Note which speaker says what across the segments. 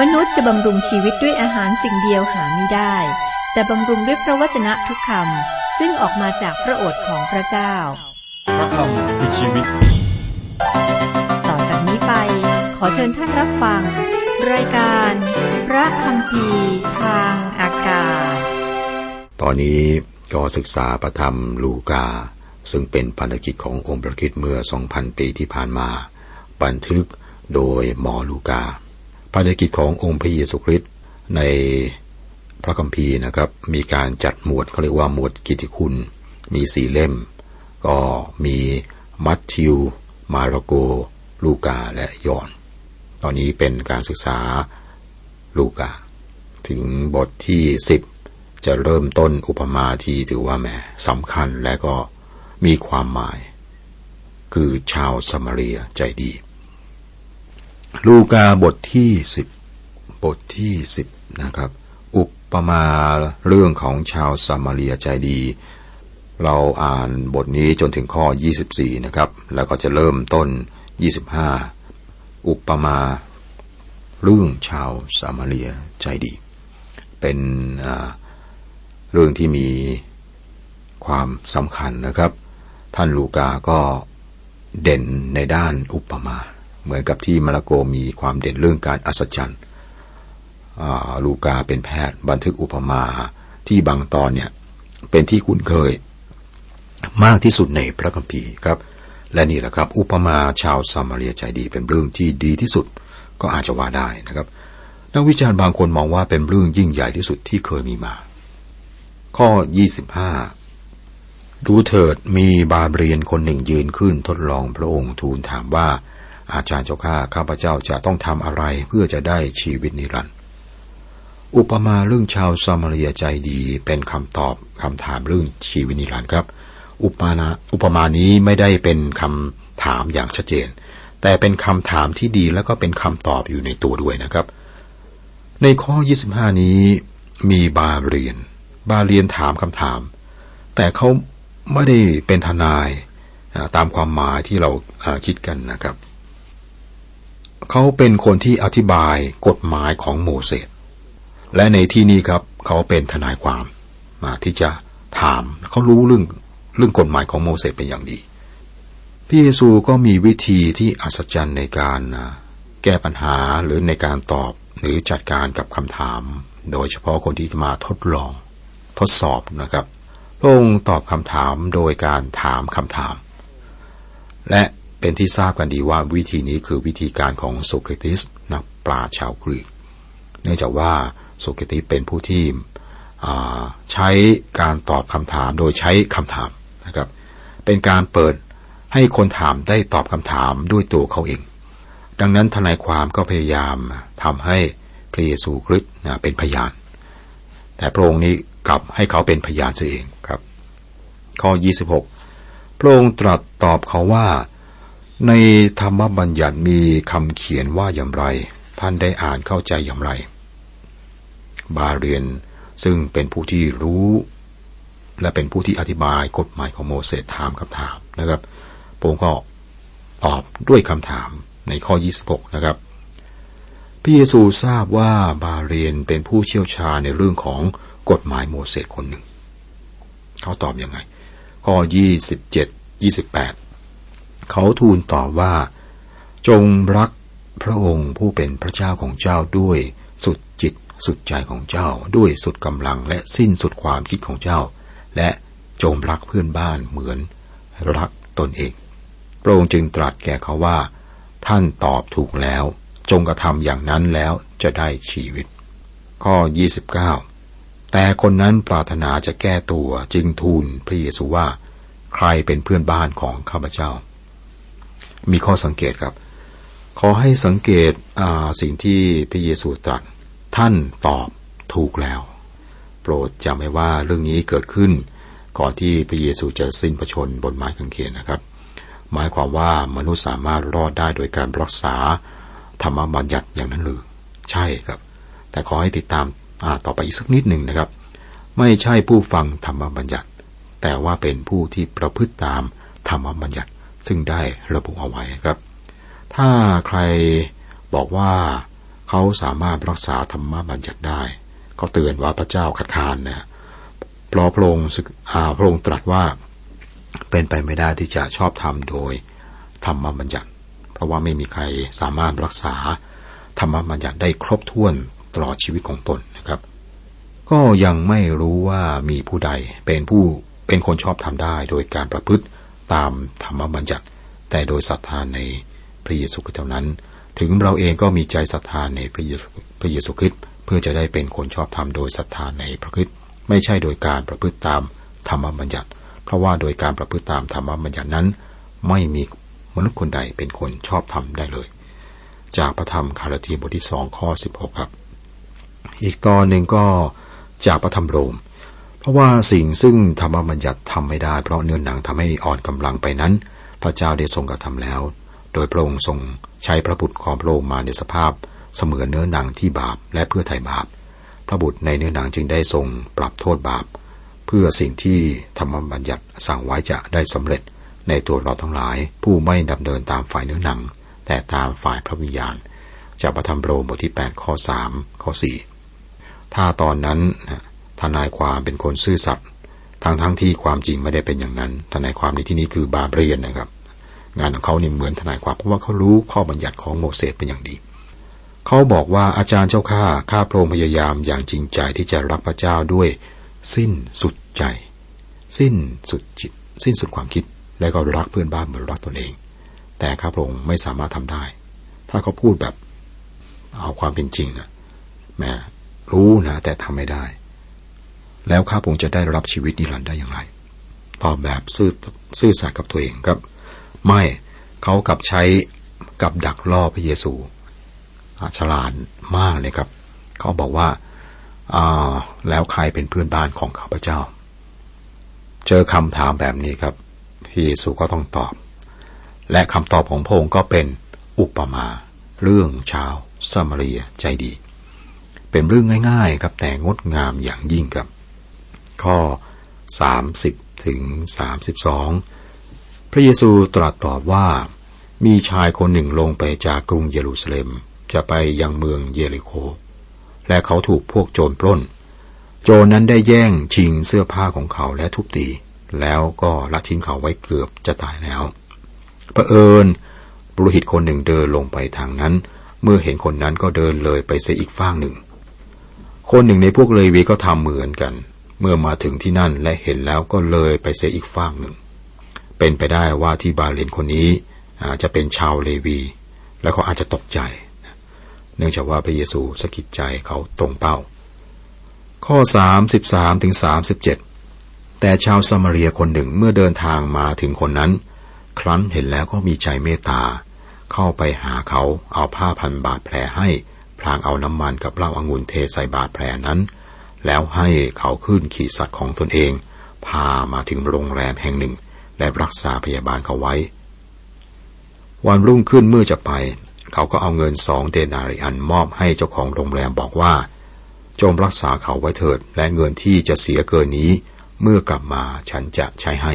Speaker 1: มนุษย์จะบำรุงชีวิตด้วยอาหารสิ่งเดียวหาไม่ได้ แต่บำรุงด้วยพระวจนะทุกคำซึ่งออกมาจากพระโอษฐ์ของพระเจ้า
Speaker 2: พระคำคือชีวิต
Speaker 1: ต่อจากนี้ไป ขอเชิญท่านรับฟัง รายการ พระคำพีทางอากาศ
Speaker 3: ตอนนี้ก็ศึกษาประธรรมลูกา ซึ่งเป็นพันธกิจขององค์พระคริดเมื่อ 2,000 ปีที่ผ่านมา บันทึกโดยหมอลูกา พันกิจขององค์พระเยซูคริสต์ในพระคัมภีร์นะครับ มีการจัดหมวดเขาเรียกว่าหมวดกิตติคุณ มีสี่เล่ม ก็มีมัทธิว มาระโก ลูกาและยอห์นตอนนี้เป็นการศึกษาลูกา ถึงบทที่สิบจะเริ่มต้นอุปมาที่ถือว่าแหมสำคัญและก็มีความหมาย คือชาวสมาเรียใจดี ลูกาบทที่สิบบทที่สิบนะครับ อุปมาเรื่องของชาวสมาเรียใจดี เราอ่านบทนี้จนถึงข้อ 24 นะครับ แล้วก็จะเริ่มต้น 25 อุปมาเรื่องชาวสามาเรียใจดี เป็นเรื่องที่มีความสำคัญนะครับ ท่านลูกาก็เด่นในด้านอุปมา เหมือนกับที่มาระโกมีความเด่นเรื่องการอัศจรรย์ลูกาเป็นแพทย์บันทึกอุปมาที่บางตอนเนี่ยเป็นที่คุ้นเคยมากที่สุดในพระคัมภีร์ครับ และนี่แหละครับอุปมาชาวซามาเรียใจดีเป็นเรื่องที่ดีที่สุดก็อาจจะว่าได้นะครับนักวิจารณ์บางคนมองว่าเป็นเรื่องยิ่งใหญ่ที่สุดที่เคยมีมา ข้อ 25 ดูเถิดมีบาเรียนคนหนึ่งยืนขึ้นทดลองพระองค์ทูลถามว่า อาจารย์เจ้าข้าข้าพเจ้าจะต้องทำอะไรเพื่อจะได้ชีวิตนิรันดร์อุปมาเรื่องชาวสะมาเรียใจดีเป็นคำตอบคำถามเรื่องชีวิตนิรันดร์ครับ อุปมาอุปมานี้ไม่ได้เป็นคำถามอย่างชัดเจน แต่เป็นคำถามที่ดีแล้วก็เป็นคำตอบอยู่ในตัวด้วยนะครับ ในข้อ 25 นี้มีบาเรียน บาเรียนถามคำถาม แต่เขาไม่ได้เป็นทนายตามความหมายที่เราคิดกันนะครับ เขาเป็นคนที่อธิบายกฎหมายของโมเสสและในที่นี้ครับ เขาเป็นทนายความมาที่จะถามเขารู้เรื่องเรื่องกฎหมายของโมเสสเป็นอย่างดีพระเยซูก็มีวิธีที่อัศจรรย์ในการแก้ปัญหาหรือในการตอบหรือจัดการกับคำถาม โดยเฉพาะคนที่มาทดลอง ทดสอบนะครับพระองค์ตอบคำถามโดยการถามคำถาม และ เป็นที่ทราบกันดีว่าวิธีนี้คือวิธีการของโซเครติสนักปราชญ์ชาวกรีก เนื่องจากว่าโสเกติสเป็นผู้ที่ใช้การตอบคำถามโดยใช้คำถามนะครับเป็นการเปิดให้คนถามได้ตอบคำถามด้วยตัวเขาเอง ดังนั้นทนายความก็พยายามทำให้พระเยซูคริสต์เป็นพยาน แต่พระองค์นี้กลับให้เขาเป็นพยานเสียเองครับ ข้อ 26 พระองค์ตรัสตอบเขาว่า ในธรรมบัญญัติมีคำเขียนว่าอย่างไร ท่านได้อ่านเข้าใจอย่างไร บาเรียนซึ่งเป็นผู้ที่รู้ และเป็นผู้ที่อธิบายกฎหมายของโมเสสถามคำถามนะครับพระองค์ก็ตอบด้วยคำถามในข้อ 26 นะครับพระเยซูทราบว่าบาเรียนเป็นผู้เชี่ยวชาญในเรื่องของกฎหมายโมเสสคนหนึ่ง เขาตอบอยังไง ข้อ 27 28 เขาทูลตอบว่า จงรักพระองค์ผู้เป็นพระเจ้าของเจ้าด้วยสุดจิตสุดใจของเจ้า ด้วยสุดกำลังและสิ้นสุดความคิดของเจ้า และจงรักเพื่อนบ้านเหมือนรักตนเอง พระองค์จึงตรัสแก่เขาว่า ท่านตอบถูกแล้ว จงกระทำอย่างนั้นแล้วจะได้ชีวิต ข้อ 29 แต่คนนั้นปรารถนาจะแก้ตัวจึงทูลพระเยซูว่า ใครเป็นเพื่อนบ้านของข้าพเจ้า มีข้อสังเกตครับ ขอให้สังเกตสิ่งที่พระเยซูตรัสท่านตอบถูกแล้ว โปรดจำไว้ว่าเรื่องนี้เกิดขึ้น ก่อนที่พระเยซูจะสิ้นพระชนบนไม้กางเขนนะครับ หมายความว่ามนุษย์สามารถรอดได้โดยการรักษาธรรมบัญญัติอย่างนั้นหรือ ใช่ครับ แต่ขอให้ติดตามต่อไปอีกสักนิดหนึ่งนะครับ ไม่ใช่ผู้ฟังธรรมบัญญัติ แต่ว่าเป็นผู้ที่ประพฤติตามธรรมบัญญัติ ซึ่งได้ระบุเอาไว้ครับ ถ้าใครบอกว่าเขาสามารถรักษาธรรมบัญญัติได้เขาเตือนว่าพระเจ้าคัดค้านนะเพราะพระองค์าพระองค์ตรัสว่าเป็นไปไม่ได้ที่จะชอบธรรมโดยธรรมบัญญัติ เพราะว่าไม่มีใครสามารถรักษาธรรมบัญญัติได้ครบถ้วนตลอดชีวิตของตนนะครับ ก็ยังไม่รู้ว่ามีผู้ใดเป็นผู้เป็นคนชอบทำได้โดยการประพฤติ ตามธรรมบัญญัติ แต่โดยศรัทธาในพระเยซูคริสต์เท่านั้น ถึงเราเองก็มีใจศรัทธาในพระเยซูพระเยซูคริสต์เพื่อจะได้เป็นคนชอบธรรมโดยศรัทธาในพระคริสต์ไม่ใช่โดยการประพฤติตามธรรมบัญญัติ เพราะว่าโดยการประพฤติตามธรรมบัญญัตินั้น ไม่มีมนุษย์คนใดเป็นคนชอบธรรมได้เลย จากพระธรรมคาราทีบทที่สองข้อสิบหกครับ อีกตอนหนึ่งก็จากพระธรรมโรม ราะว่าสิ่งซึ่งธรรมบัญญัติทำไม่ได้ เพราะเนื้อหนังทำให้อ่อนกำลังไปนั้น พระเจ้าได้ทรงกระทำแล้ว โดยพระองค์ทรงใช้พระบุตรของพระองค์มาในสภาพ เสมือนเนื้อหนังที่บาปและเพื่อไถ่บาป พระบุตรในเนื้อหนังจึงได้ทรงปรับโทษบาป เพื่อสิ่งที่ธรรมบัญญัติสั่งไว้จะได้สำเร็จในตัวเราทั้งหลาย ผู้ไม่ดำเนินตามฝ่ายเนื้อหนัง แต่ตามฝ่ายพระวิญญาณจากพระธรรมโรมบทที่8ข้อ3ข้อ4ถ้าตอนนั้น ทนายความเป็นคนซื่อสัตย์ทั้งทั้งที่ความจริงไม่ได้เป็นอย่างนั้น ทนายความในที่นี้คือบาเรียนนะครับ งานของเขานี่เหมือนทนายความเพราะว่าเขารู้ข้อบัญญัติของโมเสสเป็นอย่างดี เขาบอกว่าอาจารย์เจ้าข้าข้าพระองค์พยายามอย่างจริงใจที่จะรักพระเจ้าด้วย สิ้นสุดใจ สิ้นสุดจิต สิ้นสุดความคิด และก็รักเพื่อนบ้านเหมือนรักตนเอง แต่ข้าพระองค์ไม่สามารถทำได้ ถ้าเขาพูดแบบเอาความเป็นจริงนะแม่รู้นะแต่ทำไม่ได้ แล้วข้าพงค์จะได้รับชีวิตนิรันดร์ได้อย่างไร ตอบแบบซื่อซื่อสัตย์กับตัวเองครับ ไม่เขากับใช้กับดักล่อพระเยซูฉลาดมากเลยครับ เขาบอกว่าแล้วใครเป็นเพื่อนบ้านของข้าพเจ้า เจอคำถามแบบนี้ครับพระเยซูก็ต้องตอบ และคำตอบของพระองค์ก็เป็นอุปมา เรื่องชาวซามารียใจดี เป็นเรื่องง่าย ๆ ครับแต่งดงามอย่างยิ่งครับ ข้อ 30 ถึง 32 พระเยซูตรัสตอบว่า มีชายคนหนึ่งลงไปจากกรุงเยรูซาเล็ม จะไปยังเมืองเยริโค และเขาถูกพวกโจรปล้น โจรนั้นได้แย่งชิงเสื้อผ้าของเขาและทุบตี แล้วก็ละทิ้งเขาไว้เกือบจะตายแล้วเผอิญบุรุหิตคนหนึ่งเดินลงไปทางนั้น เมื่อเห็นคนนั้นก็เดินเลยไปเสียอีกฝ้างหนึ่ง คนหนึ่งในพวกเลวีก็ทำเหมือนกัน เมื่อมาถึงที่นั่นและเห็นแล้วก็เลยไปเสียอีกฝางหนึ่ง เป็นไปได้ว่าที่บาเลนคนนี้อาจจะเป็นชาวเลวี แล้วก็อาจจะตกใจ เนื่องจากว่าพระเยซูสกิดใจเขาตรงเป้า ข้อ 33ถึง37 แต่ชาวสมาเรียคนหนึ่งเมื่อเดินทางมาถึงคนนั้น ครั้นเห็นแล้วก็มีใจเมตตา เข้าไปหาเขาเอาผ้าพันบาดแผลให้พลางเอาน้ำมันกับเหล้าอางุ่นเทใส่บาดแผลนั้น แล้วให้เขาขึ้นขี่สัตว์ของตนเอง พามาถึงโรงแรมแห่งหนึ่ง และรักษาพยาบาลเขาไว้ วันรุ่งขึ้นเมื่อจะไป เขาก็เอาเงินสองเดนาริอันมอบให้เจ้าของโรงแรมบอกว่า จงรักษาเขาไว้เถิด และเงินที่จะเสียเกินนี้ เมื่อกลับมาฉันจะใช้ให้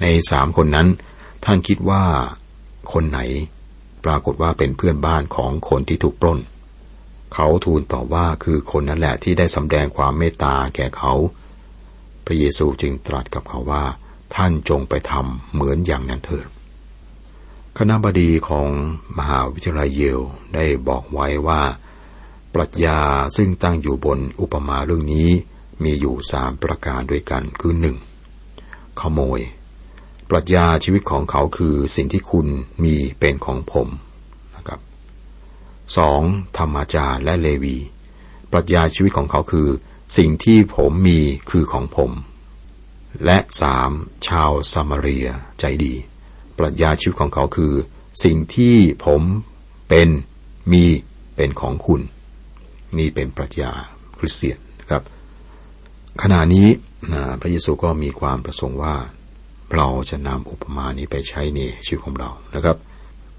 Speaker 3: ในสามคนนั้น ท่านคิดว่า คนไหน ปรากฏว่าเป็นเพื่อนบ้านของคนที่ถูกปล้น เขาทูลตอบว่าคือคนนั้นแหละที่ได้สำแดงความเมตตาแก่เขา พระเยซูจึงตรัสกับเขาว่า ท่านจงไปทำเหมือนอย่างนั้นเถิดคณะบดีของมหาวิทยาลัยเยลได้บอกไว้ว่า ปรัชญาซึ่งตั้งอยู่บนอุปมาเรื่องนี้มีอยู่สามประการด้วยกันคือหนึ่งขโมย ปรัชญาชีวิตของเขาคือสิ่งที่คุณมีเป็นของผม 2. ธรรมาจาและเลวี ปรัชญาชีวิตของเขาคือ สิ่งที่ผมมีคือของผม และ 3. ชาวซามารียใจดี ปรัชญาชีวิตของเขาคือ สิ่งที่ผมเป็นมีเป็นของคุณ นี่เป็นปรัชญาคริสเตียนครับ ขณะนี้พระเยซูก็มีความประสงค์ว่า เราจะนำอุปมานี้ไปใช้ในชีวิตของเรานะครับ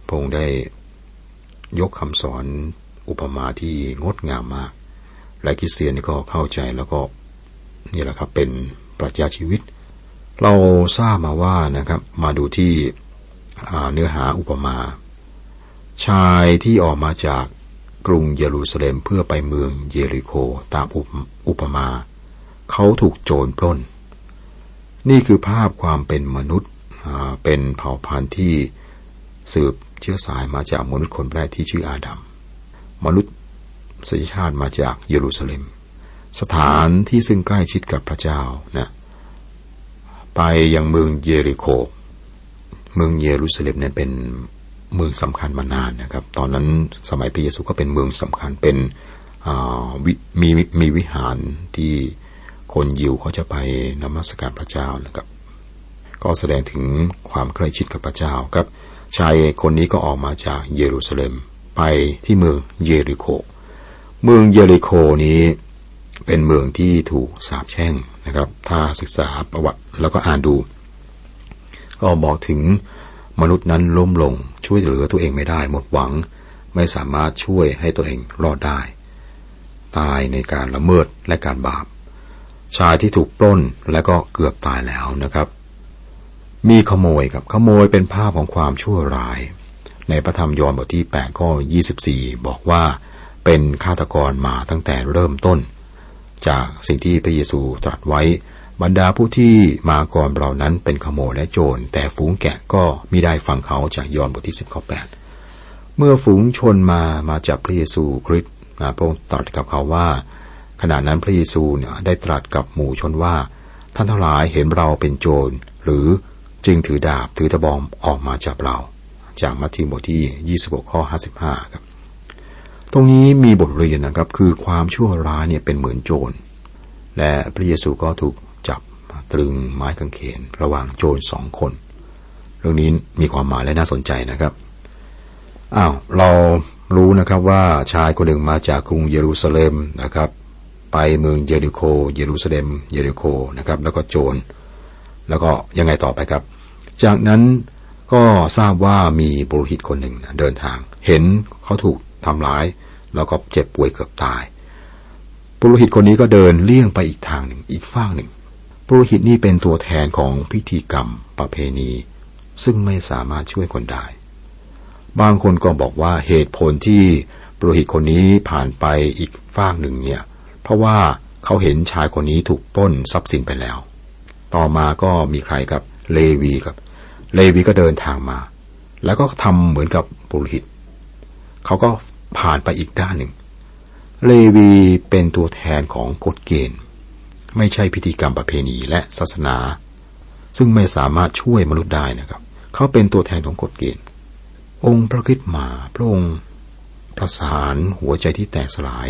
Speaker 3: พงได้ ยกคำสอนอุปมาที่งดงามมากและคริสเตียนก็เข้าใจแล้วก็นี่แหละครับเป็นปรัชญาชีวิต เราทราบมาว่านะครับ มาดูที่เนื้อหาอุปมา ชายที่ออกมาจากกรุงเยรูซาเล็มเพื่อไปเมืองเยริโคตามอุปมา เขาถูกโจรปล้น นี่คือภาพความเป็นมนุษย์เป็นเผ่าพันธุ์ที่สืบ เชื้อสายมาจากมนุษย์คนแรกที่ชื่ออาดัม มนุษย์สัญชาติมาจากเยรูซาเล็ม สถานที่ซึ่งใกล้ชิดกับพระเจ้านะไปยังเมืองเยริโค เมืองเยรูซาเล็มเนี่ยเป็นเมืองสำคัญมานานนะครับ ตอนนั้นสมัยพระเยซูก็เป็นเมืองสำคัญเป็นมีมีวิหารที่คนยิวเขาจะไปนมัสการพระเจ้านะครับ ก็แสดงถึงความใกล้ชิดกับพระเจ้าครับ ชายคนนี้ก็ออกมาจากเยรูซาเล็ม ไปที่เมืองเยริโค เมืองเยริโคนี้เป็นเมืองที่ถูกสาปแช่งนะครับ ถ้าศึกษาประวัติแล้วก็อ่านดู ก็บอกถึงมนุษย์นั้นล้มลงช่วยเหลือตัวเองไม่ได้หมดหวัง ไม่สามารถช่วยให้ตัวเองรอดได้ ตายในการละเมิดและการบาป ชายที่ถูกปล้นและก็เกือบตายแล้วนะครับ มีขโมยครับขโมยเป็นภาพของความชั่วร้าย ในพระธรรมยอห์นบทที่8ข้อ24 บอกว่าเป็นฆาตกรมาตั้งแต่เริ่มต้น จากสิ่งที่พระเยซูตรัสไว้ บรรดาผู้ที่มาก่อนเรานั้นเป็นขโมยและโจร แต่ฝูงแกะก็มิได้ฟังเขาจากยอห์นบทที่สิบข้อแปดเมื่อฝูงชนมามาจากพระเยซูคริสต์พระองค์ตรัสกับเขาว่า ขณะนั้นพระเยซูเนี่ยได้ตรัสกับหมู่ชนว่า ท่านทั้งหลายเห็นเราเป็นโจรหรือ จึงถือดาบถือตะบองออกมาจากเรา จากมัทธิวบทที่ 26 ข้อ 55 ครับ ตรงนี้มีบทเรียนนะครับ คือความชั่วร้ายเนี่ยเป็นเหมือนโจร และพระเยซูก็ถูกจับตรึงไม้กางเขนระหว่างโจรสองคน เรื่องนี้มีความหมายและน่าสนใจนะครับ อ้าว เรารู้นะครับว่าชายคนหนึ่งมาจากกรุงเยรูซาเล็มนะครับ ไปเมืองเยริโค เยรูซาเล็ม เยริโคนะครับ แล้วก็โจร แล้วก็ยังไงต่อไปครับ จากนั้นก็ทราบว่ามีบุรุษคนหนึ่งเดินทาง เห็นเขาถูกทำร้าย แล้วก็เจ็บป่วยเกือบตายปุโรหิตคนนี้ก็เดินเลี่ยงไปอีกทางหนึ่งอีกฝ้างหนึ่งปุโรหิตนี่เป็นตัวแทนของพิธีกรรมประเพณี ซึ่งไม่สามารถช่วยคนได้ บางคนก็บอกว่าเหตุผลที่ปุโรหิตคนนี้ผ่านไปอีกฝากหนึ่งเนี่ย เพราะว่าเขาเห็นชายคนนี้ถูกป้นทรัพย์สินไปแล้ว ต่อมาก็มีใครกับเลวีครับ เลวีก็เดินทางมา แล้วก็ทำเหมือนกับปุโรหิต เขาก็ผ่านไปอีกด้านหนึ่ง เลวีเป็นตัวแทนของกฎเกณฑ์ ไม่ใช่พิธีกรรมประเพณีและศาสนา ซึ่งไม่สามารถช่วยมนุษย์ได้นะครับ เขาเป็นตัวแทนของกฎเกณฑ์ องค์พระคิดมาพระองค์ประสานหัวใจที่แตกสลาย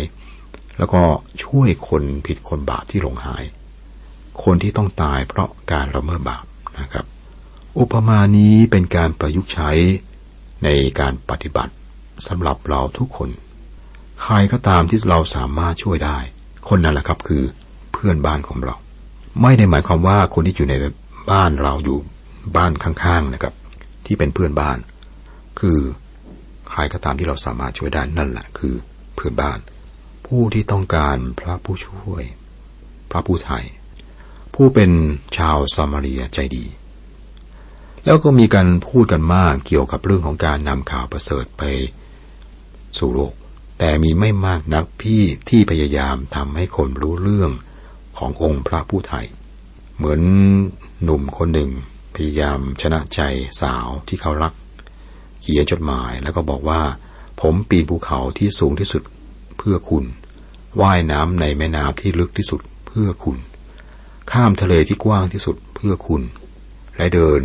Speaker 3: แล้วก็ช่วยคนผิดคนบาปที่หลงหาย คนที่ต้องตายเพราะการละเมิดบาปนะครับ อุปมานี้เป็นการประยุกต์ใช้ในการปฏิบัติสำหรับเราทุกคน ใครก็ตามที่เราสามารถช่วยได้ คนนั้นแหละครับคือเพื่อนบ้านของเรา ไม่ได้หมายความว่าคนที่อยู่ในบ้านเราอยู่บ้านข้างๆนะครับ ที่เป็นเพื่อนบ้าน คือใครก็ตามที่เราสามารถช่วยได้นั่นแหละคือเพื่อนบ้าน ผู้ที่ต้องการพระผู้ช่วย พระผู้ไทยผู้เป็นชาวซามารียใจดี แล้วก็มีการพูดกันมากเกี่ยวกับเรื่องของการนำข่าวประเสริฐไปสู่โลก แต่มีไม่มากนักพี่ที่พยายามทำให้คนรู้เรื่องขององค์พระผู้ไทย เหมือนหนุ่มคนหนึ่งพยายามชนะใจสาวที่เขารัก เขียนจดหมายแล้วก็บอกว่า ผมปีนภูเขาที่สูงที่สุดเพื่อคุณ ว่ายน้ำในแม่น้ำที่ลึกที่สุดเพื่อคุณ ข้ามทะเลที่กว้างที่สุดเพื่อคุณ และเดิน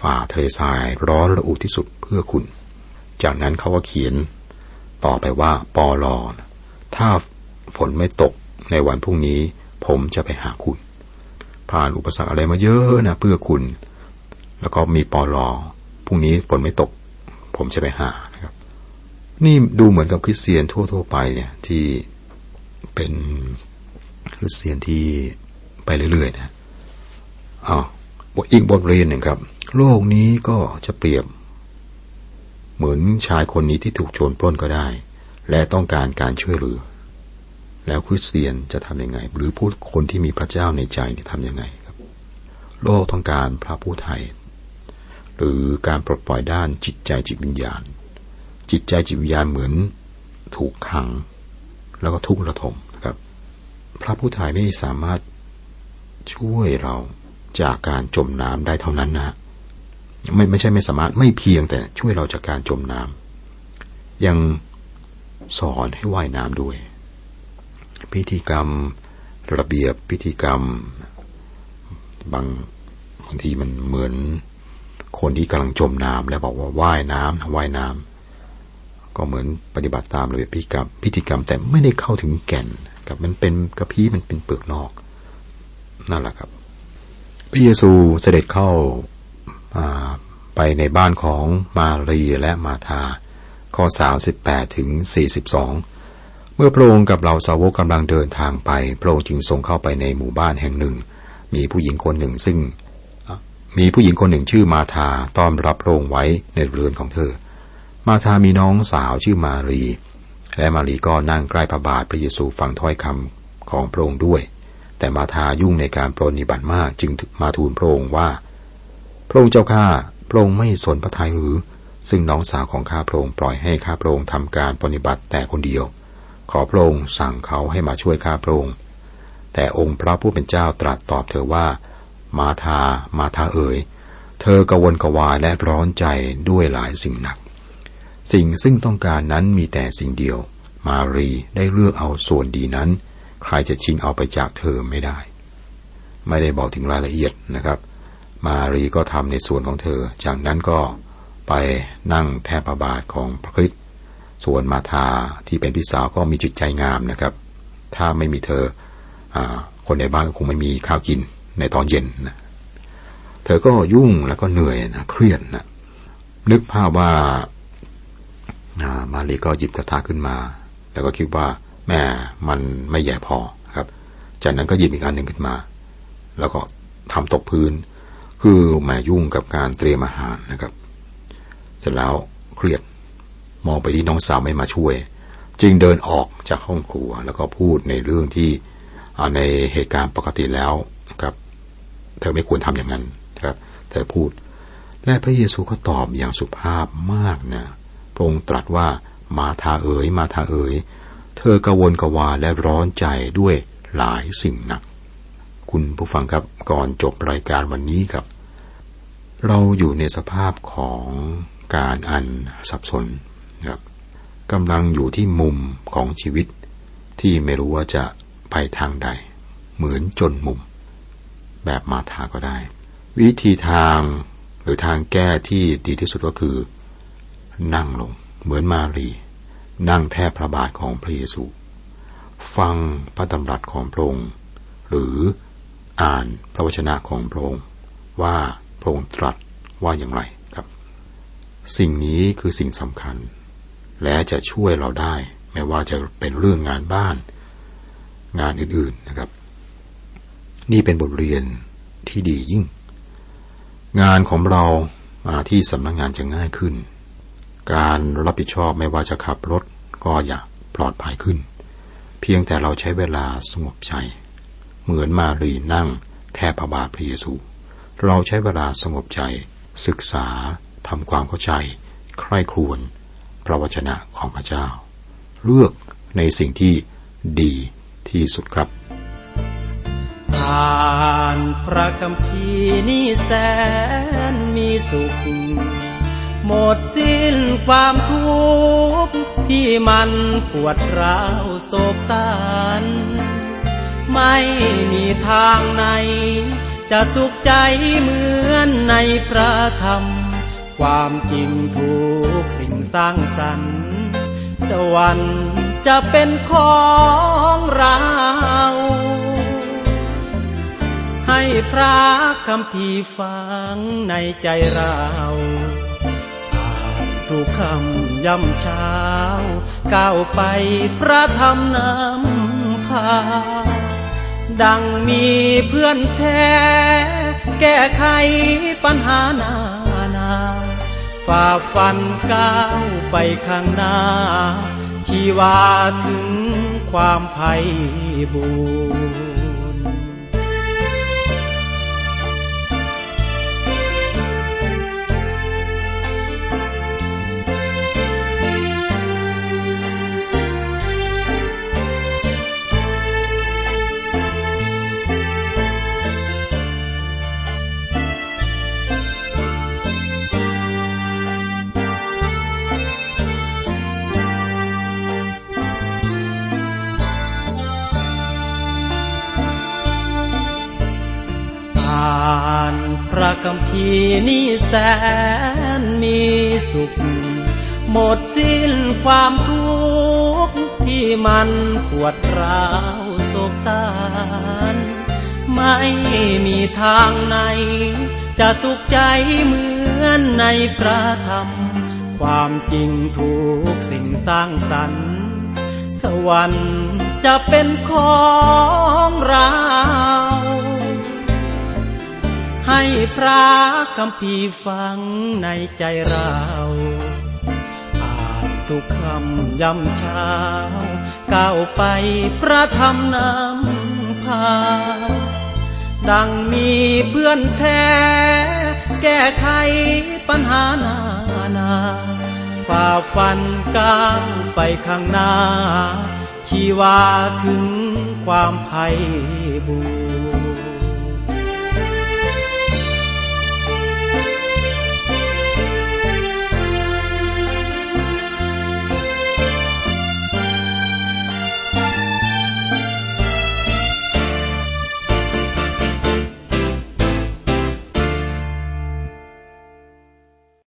Speaker 3: ฝ่าทะเลทรายร้อนระอุที่สุดเพื่อคุณ จากนั้นเขาก็เขียนต่อไปว่าปอลอถ้าฝนไม่ตกในวันพรุ่งนี้ ผมจะไปหาคุณ ผ่านอุปสรรคอะไรมาเยอะนะเพื่อคุณ แล้วก็มีปอลอพรุ่งนี้ฝนไม่ตก ผมจะไปหานะครับ นี่ดูเหมือนกับคริสเตียนทั่ว ๆ ไปเนี่ยที่เป็นคริสเตียนที่ไปเรื่อยๆนะอ๋อ อีกบทเรียนหนึ่งครับ โลกนี้ก็จะเปรียบ เหมือนชายคนนี้ที่ถูกโจรปล้นก็ได้ และต้องการการช่วยเหลือ แล้วคริสเตียนจะทำยังไง หรือผู้คนที่มีพระเจ้าในใจเนี่ยทำยังไงครับ โลกต้องการพระผู้ไทย หรือการปลดปล่อยด้านจิตใจจิตวิญญาณ จิตใจจิตวิญญาณเหมือนถูกขัง แล้วก็ทุกข์ระทมนะครับ พระผู้ถ่ายไม่สามารถช่วยเรา จากการจมน้ำได้เท่านั้นนะไม่ไม่ใช่ไม่สามารถไม่เพียงแต่ช่วยเราจากการจมน้ำยังสอนให้ว่ายน้ำด้วย พิธีกรรมระเบียบพิธีกรรม บางบางทีมันเหมือนคนที่กำลังจมน้ำแล้วบอกว่าว่ายน้ำว่ายน้ำก็เหมือนปฏิบัติตามระเบียบพิธีกรรมพิธีกรรมแต่ไม่ได้เข้าถึงแก่นครับมันเป็นกระพี้มันเป็นเปลือกนอกนั่นแหละครับ พระเยซูเสด็จเข้าไปในบ้านของมารีและมาธา ข้อ 38 ถึง 42 เมื่อพระองค์กับเหล่าสาวกกำลังเดินทางไป พระองค์จึงทรงเข้าไปในหมู่บ้านแห่งหนึ่ง มีผู้หญิงคนหนึ่งซึ่ง มีผู้หญิงคนหนึ่งชื่อมาธาต้อนรับพระองค์ไว้ในเรือนของเธอ มาธามีน้องสาวชื่อมารี และมารีก็นั่งใกล้พระบาทพระเยซูฟังถ้อยคำของพระองค์ด้วย แต่มาธายุ่งในการปรนนิบัติมากจึงมาทูลพระองค์ว่า พระองค์เจ้าข้าพระองค์ไม่สนพระทัยหรือ ซึ่งน้องสาวของข้าพระองค์ปล่อยให้ข้าพระองค์ทำการปฏิบัติแต่คนเดียว ขอพระองค์สั่งเขาให้มาช่วยข้าพระองค์แต่องค์พระผู้เป็นเจ้าตรัสตอบเธอว่า มาทา มาทาเอ๋ย เธอกวนกวายและร้อนใจด้วยหลายสิ่งหนัก สิ่งซึ่งต้องการนั้นมีแต่สิ่งเดียว มารีได้เลือกเอาส่วนดีนั้น ใครจะชิงเอาไปจากเธอไม่ได้ ไม่ได้บอกถึงรายละเอียดนะครับ มารีก็ทำในส่วนของเธอ จากนั้นก็ไปนั่งแทบประบาทของพระคริสต์ส่วนมาธาที่เป็นพี่สาวก็มีจิตใจงามนะครับ ถ้าไม่มีเธออคนในบ้านก็คงไม่มีข้าวกินในตอนเย็นนะเธอก็ยุ่งแล้วก็เหนื่อยนะเครียดนะนึกภาพว่ามารีก็หยิบกระทะขึ้นมา แล้วก็คิดว่า แม่มันไม่ใหญ่พอครับ จากนั้นก็หยิบอีกอันหนึ่งขึ้นมา แล้วก็ทำตกพื้น คือมายุ่งกับการเตรียมอาหารนะครับ เสร็จแล้วเครียดมองไปที่น้องสาวไม่มาช่วย จึงเดินออกจากห้องครัว แล้วก็พูดในเรื่องที่ในเหตุการณ์ปกติแล้วครับ เธอไม่ควรทำอย่างนั้นครับ เธอพูด และพระเยซูก็ตอบอย่างสุภาพมากนะพระองค์ตรัสว่ามาทาเอ๋ยมาทาเอ๋ย เธอกระวนกระวายและร้อนใจด้วยหลายสิ่งหนัก คุณผู้ฟังครับก่อนจบรายการวันนี้ครับ เราอยู่ในสภาพของการอันสับสนครับกำลังอยู่ที่มุมของชีวิต ที่ไม่รู้ว่าจะไปทางใด เหมือนจนมุม แบบมาทาก็ได้ วิธีทางหรือทางแก้ที่ดีที่สุดก็คือ นั่งลง เหมือนมารี นั่งแทบพระบาทของพระเยซู ฟังพระดำรัสของพระองค์ หรืออ่านพระวจนะของพระองค์ ว่าพระองค์ตรัสว่าอย่างไรครับ สิ่งนี้คือสิ่งสำคัญ และจะช่วยเราได้ ไม่ว่าจะเป็นเรื่องงานบ้าน งานอื่นๆนะครับ นี่เป็นบทเรียนที่ดียิ่ง งานของเราที่สำนักงงานจะง่ายขึ้น การรับผิดชอบไม่ว่าจะขับรถ ก็อยากปลอดภัยขึ้น เพียงแต่เราใช้เวลาสงบใจ เหมือนมารีนั่งแทบพระบาทพระเยซู เราใช้เวลาสงบใจ ศึกษาทำความเข้าใจ ใคร่ครวญพระวจนะของพระเจ้า เลือกในสิ่งที่ดีที่สุดครับ
Speaker 4: อ่านพระคำพีนี่แสนมีสุข หมดสิ้นความทุกข์ ที่มันปวดร้าวโศกสารไม่มีทางไหน จะสุขใจเหมือนในพระธรรม ความจริงทุกสิ่งสร้างสรรค์ สวรรค์จะเป็นของเรา ให้พระคำพีฟังในใจเรา ทุกคำย่ำเช้าก้าวไปพระธรรมนำพา ดังมีเพื่อนแท้ แก้ไขปัญหานานาฝ่าฟันก้าวไปข้างหน้า ชีวาถึงความไพ่บู พระคำพีนี่แสนมีสุข หมดสิ้นความทุกข์ที่มันปวดร้าวโศกสารไม่มีทางไหน จะสุขใจเหมือนในพระธรรม ความจริงถูกสิ่งสร้างสรรค์ สวรรค์จะเป็นของเรา ให้พระคำพีฟังในใจเราอ่านทุกคำยำเช้าก้าวไปพระธรรมนำพา ดังมีเพื่อนแท้ แก้ไขปัญหานานาฝ่าฟันก้าวไปข้างหน้า ชีวาถึงความไพ่บูร